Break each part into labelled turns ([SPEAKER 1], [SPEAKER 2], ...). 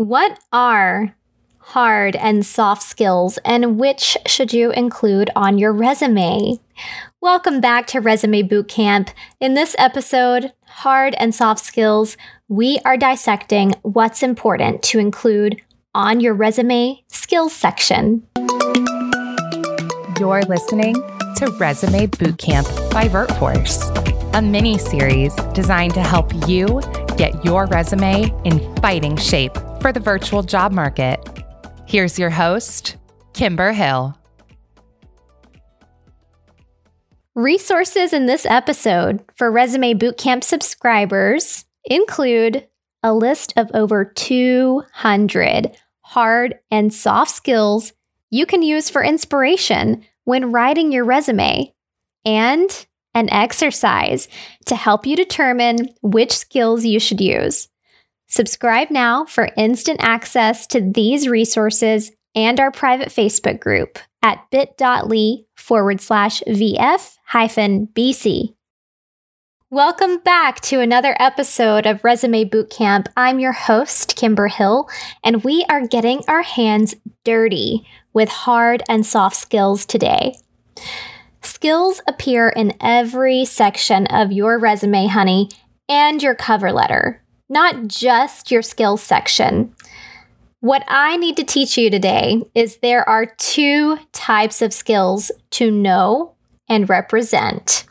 [SPEAKER 1] What are hard and soft skills, and which should you include on your resume? Welcome back to Resume Bootcamp. In this episode, Hard and Soft Skills, we are dissecting what's important to include on your resume skills section.
[SPEAKER 2] You're listening to Resume Bootcamp by VirtForce, a mini series designed to help you get your resume in fighting shape for the virtual job market. Here's your host, Kimber Hill.
[SPEAKER 1] Resources in this episode for Resume Bootcamp subscribers include a list of over 200 hard and soft skills you can use for inspiration when writing your resume, and an exercise to help you determine which skills you should use. Subscribe now for instant access to these resources and our private Facebook group at bit.ly forward slash VF hyphen BC. Welcome back to another episode of Resume Bootcamp. I'm your host, Kimber Hill, and we are getting our hands dirty with hard and soft skills today. Skills appear in every section of your resume, honey, and your cover letter not just your skills section. What I need to teach you today is there are two types of skills to know and represent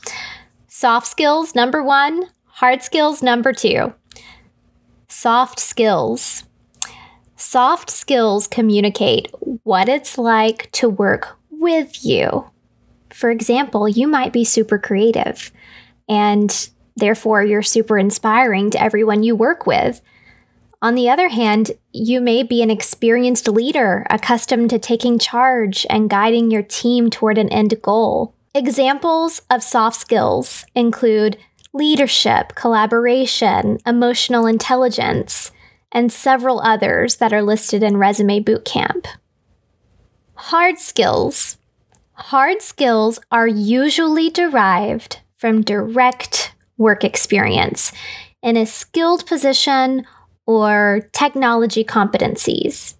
[SPEAKER 1] soft skills, number one, hard skills, number two. Soft skills. Soft skills communicate what it's like to work with you. For example, you might be super creative and Therefore, you're super inspiring to everyone you work with. On the other hand, you may be an experienced leader, accustomed to taking charge and guiding your team toward an end goal. Examples of soft skills include leadership, collaboration, emotional intelligence, and several others that are listed in Resume Bootcamp. Hard skills. Hard skills are usually derived from direct work experience in a skilled position or technology competencies.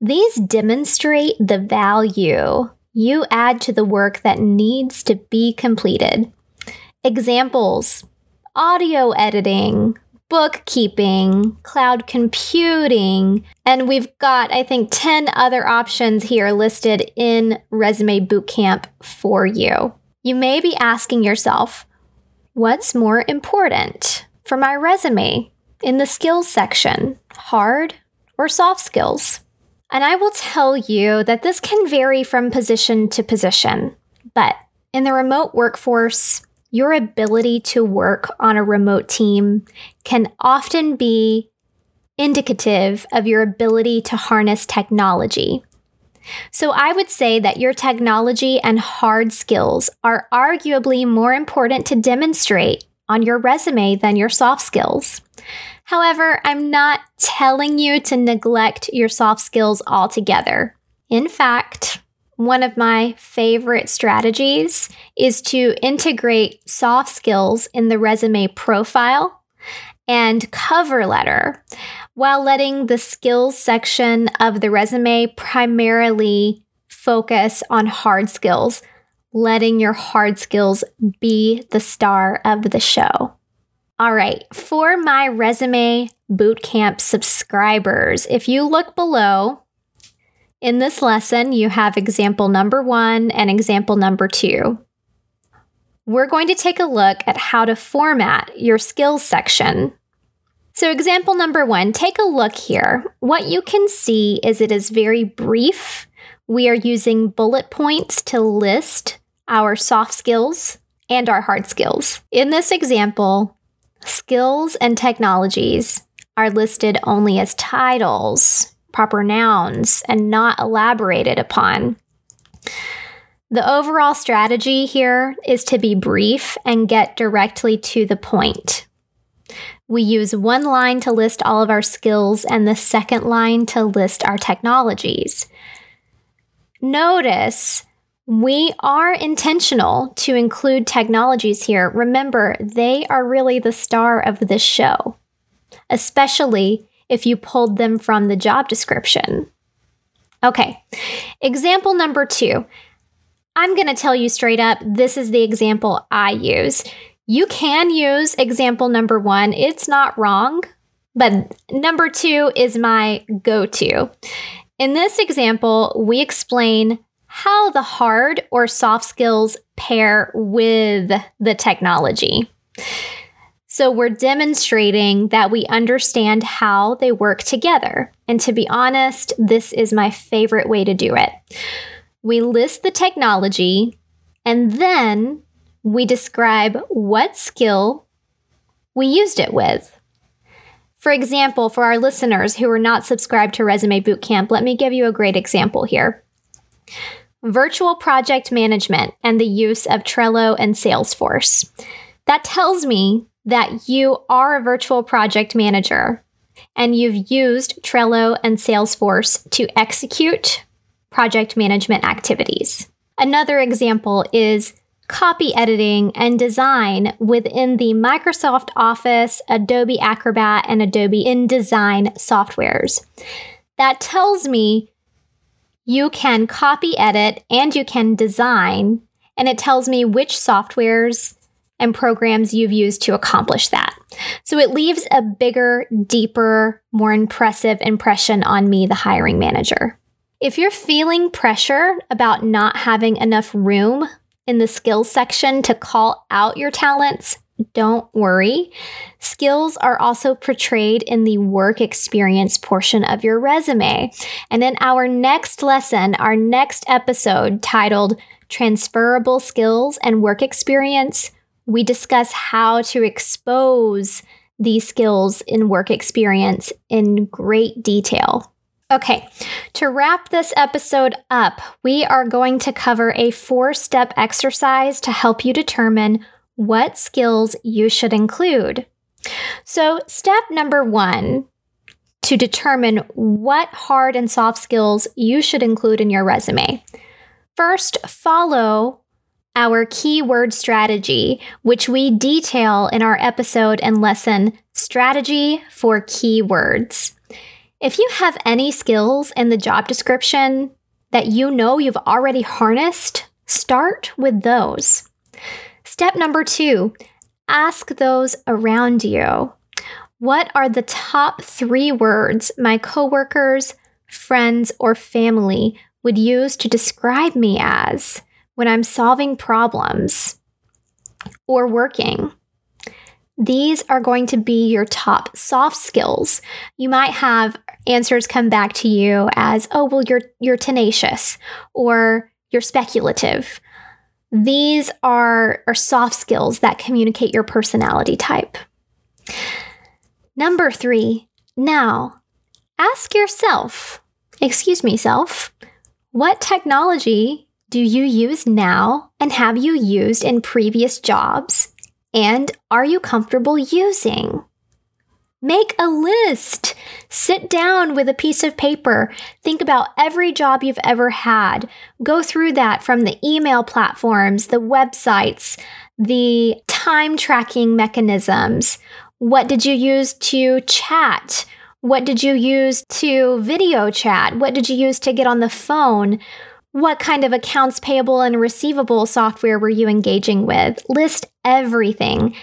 [SPEAKER 1] These demonstrate the value you add to the work that needs to be completed. Examples audio editing, bookkeeping, cloud computing, and we've got, I think, 10 other options here listed in Resume Bootcamp for you. You may be asking yourself, What's more important for my resume in the skills section, hard or soft skills? And I will tell you that this can vary from position to position, but in the remote workforce, your ability to work on a remote team can often be indicative of your ability to harness technology so I would say that your technology and hard skills are arguably more important to demonstrate on your resume than your soft skills. However, I'm not telling you to neglect your soft skills altogether. In fact, one of my favorite strategies is to integrate soft skills in the resume profile and cover letter while letting the skills section of the resume primarily focus on hard skills, letting your hard skills be the star of the show. All right, for my resume bootcamp subscribers, if you look below, in this lesson, you have example number one and example number two. We're going to take a look at how to format your skills section so, example number one, take a look here. What you can see is it is very brief. We are using bullet points to list our soft skills and our hard skills. In this example, skills and technologies are listed only as titles, proper nouns, and not elaborated upon. The overall strategy here is to be brief and get directly to the point. We use one line to list all of our skills and the second line to list our technologies. Notice we are intentional to include technologies here. Remember, they are really the star of this show, especially if you pulled them from the job description. Okay, example number two. I'm going to tell you straight up this is the example I use. You can use example number one, it's not wrong, but number two is my go to. In this example, we explain how the hard or soft skills pair with the technology. So we're demonstrating that we understand how they work together. And to be honest, this is my favorite way to do it. We list the technology and then we describe what skill we used it with. For example, for our listeners who are not subscribed to Resume Bootcamp, let me give you a great example here virtual project management and the use of Trello and Salesforce. That tells me that you are a virtual project manager and you've used Trello and Salesforce to execute project management activities. Another example is copy editing and design within the Microsoft Office, Adobe Acrobat, and Adobe InDesign softwares. That tells me you can copy edit and you can design, and it tells me which softwares and programs you've used to accomplish that. So it leaves a bigger, deeper, more impressive impression on me, the hiring manager. If you're feeling pressure about not having enough room in the skills section to call out your talents, don't worry. Skills are also portrayed in the work experience portion of your resume. And in our next lesson, our next episode titled Transferable Skills and Work Experience, we discuss how to expose these skills in work experience in great detail. Okay, to wrap this episode up, we are going to cover a four step exercise to help you determine what skills you should include. So, step number one to determine what hard and soft skills you should include in your resume. First, follow our keyword strategy, which we detail in our episode and lesson Strategy for Keywords. If you have any skills in the job description that you know you've already harnessed, start with those. Step number two ask those around you. What are the top three words my coworkers, friends, or family would use to describe me as when I'm solving problems or working? These are going to be your top soft skills. You might have answers come back to you as, "Oh, well you're you're tenacious," or "You're speculative," These are, are soft skills that communicate your personality type. Number three, now ask yourself, excuse me, self, what technology do you use now and have you used in previous jobs? And are you comfortable using? Make a list. Sit down with a piece of paper. Think about every job you've ever had. Go through that from the email platforms, the websites, the time tracking mechanisms. What did you use to chat? What did you use to video chat? What did you use to get on the phone? What kind of accounts payable and receivable software were you engaging with? List everything.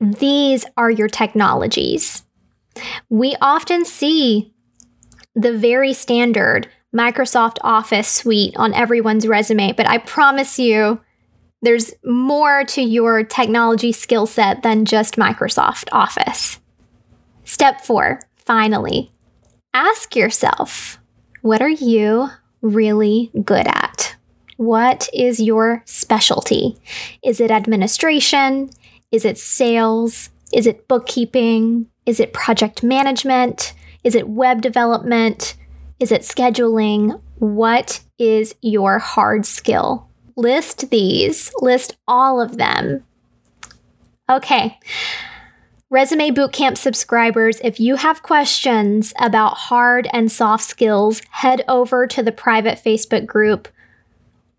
[SPEAKER 1] These are your technologies. We often see the very standard Microsoft Office suite on everyone's resume, but I promise you, there's more to your technology skill set than just Microsoft Office. Step four, finally, ask yourself what are you really good at? What is your specialty? Is it administration? Is it sales? Is it bookkeeping? Is it project management? Is it web development? Is it scheduling? What is your hard skill? List these, list all of them. Okay. Resume Bootcamp subscribers, if you have questions about hard and soft skills, head over to the private Facebook group.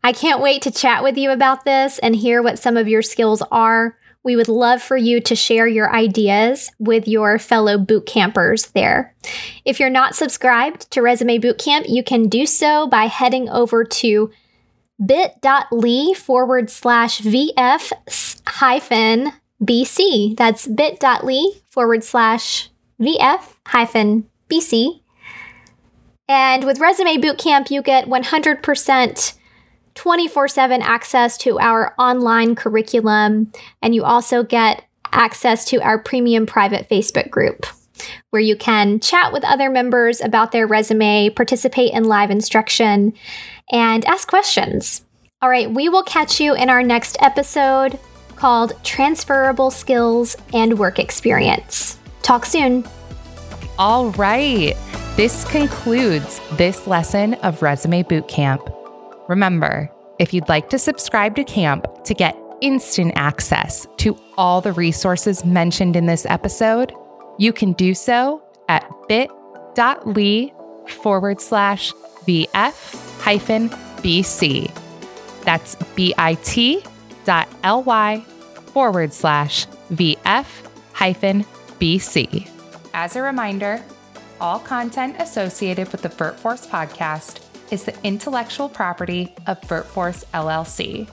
[SPEAKER 1] I can't wait to chat with you about this and hear what some of your skills are We would love for you to share your ideas with your fellow boot campers there. If you're not subscribed to Resume Bootcamp, you can do so by heading over to bit.ly forward slash VF hyphen BC. That's bit.ly forward slash VF hyphen BC. And with Resume Bootcamp, you get 100% 24 7 access to our online curriculum. And you also get access to our premium private Facebook group where you can chat with other members about their resume, participate in live instruction, and ask questions. All right, we will catch you in our next episode called Transferable Skills and Work Experience. Talk soon.
[SPEAKER 2] All right. This concludes this lesson of Resume Bootcamp. Remember, if you'd like to subscribe to camp to get instant access to all the resources mentioned in this episode, you can do so at bit.ly forward slash VF hyphen BC. That's bit.ly forward slash VF hyphen BC. As a reminder, all content associated with the VirtForce podcast is the intellectual property of VirtForce LLC.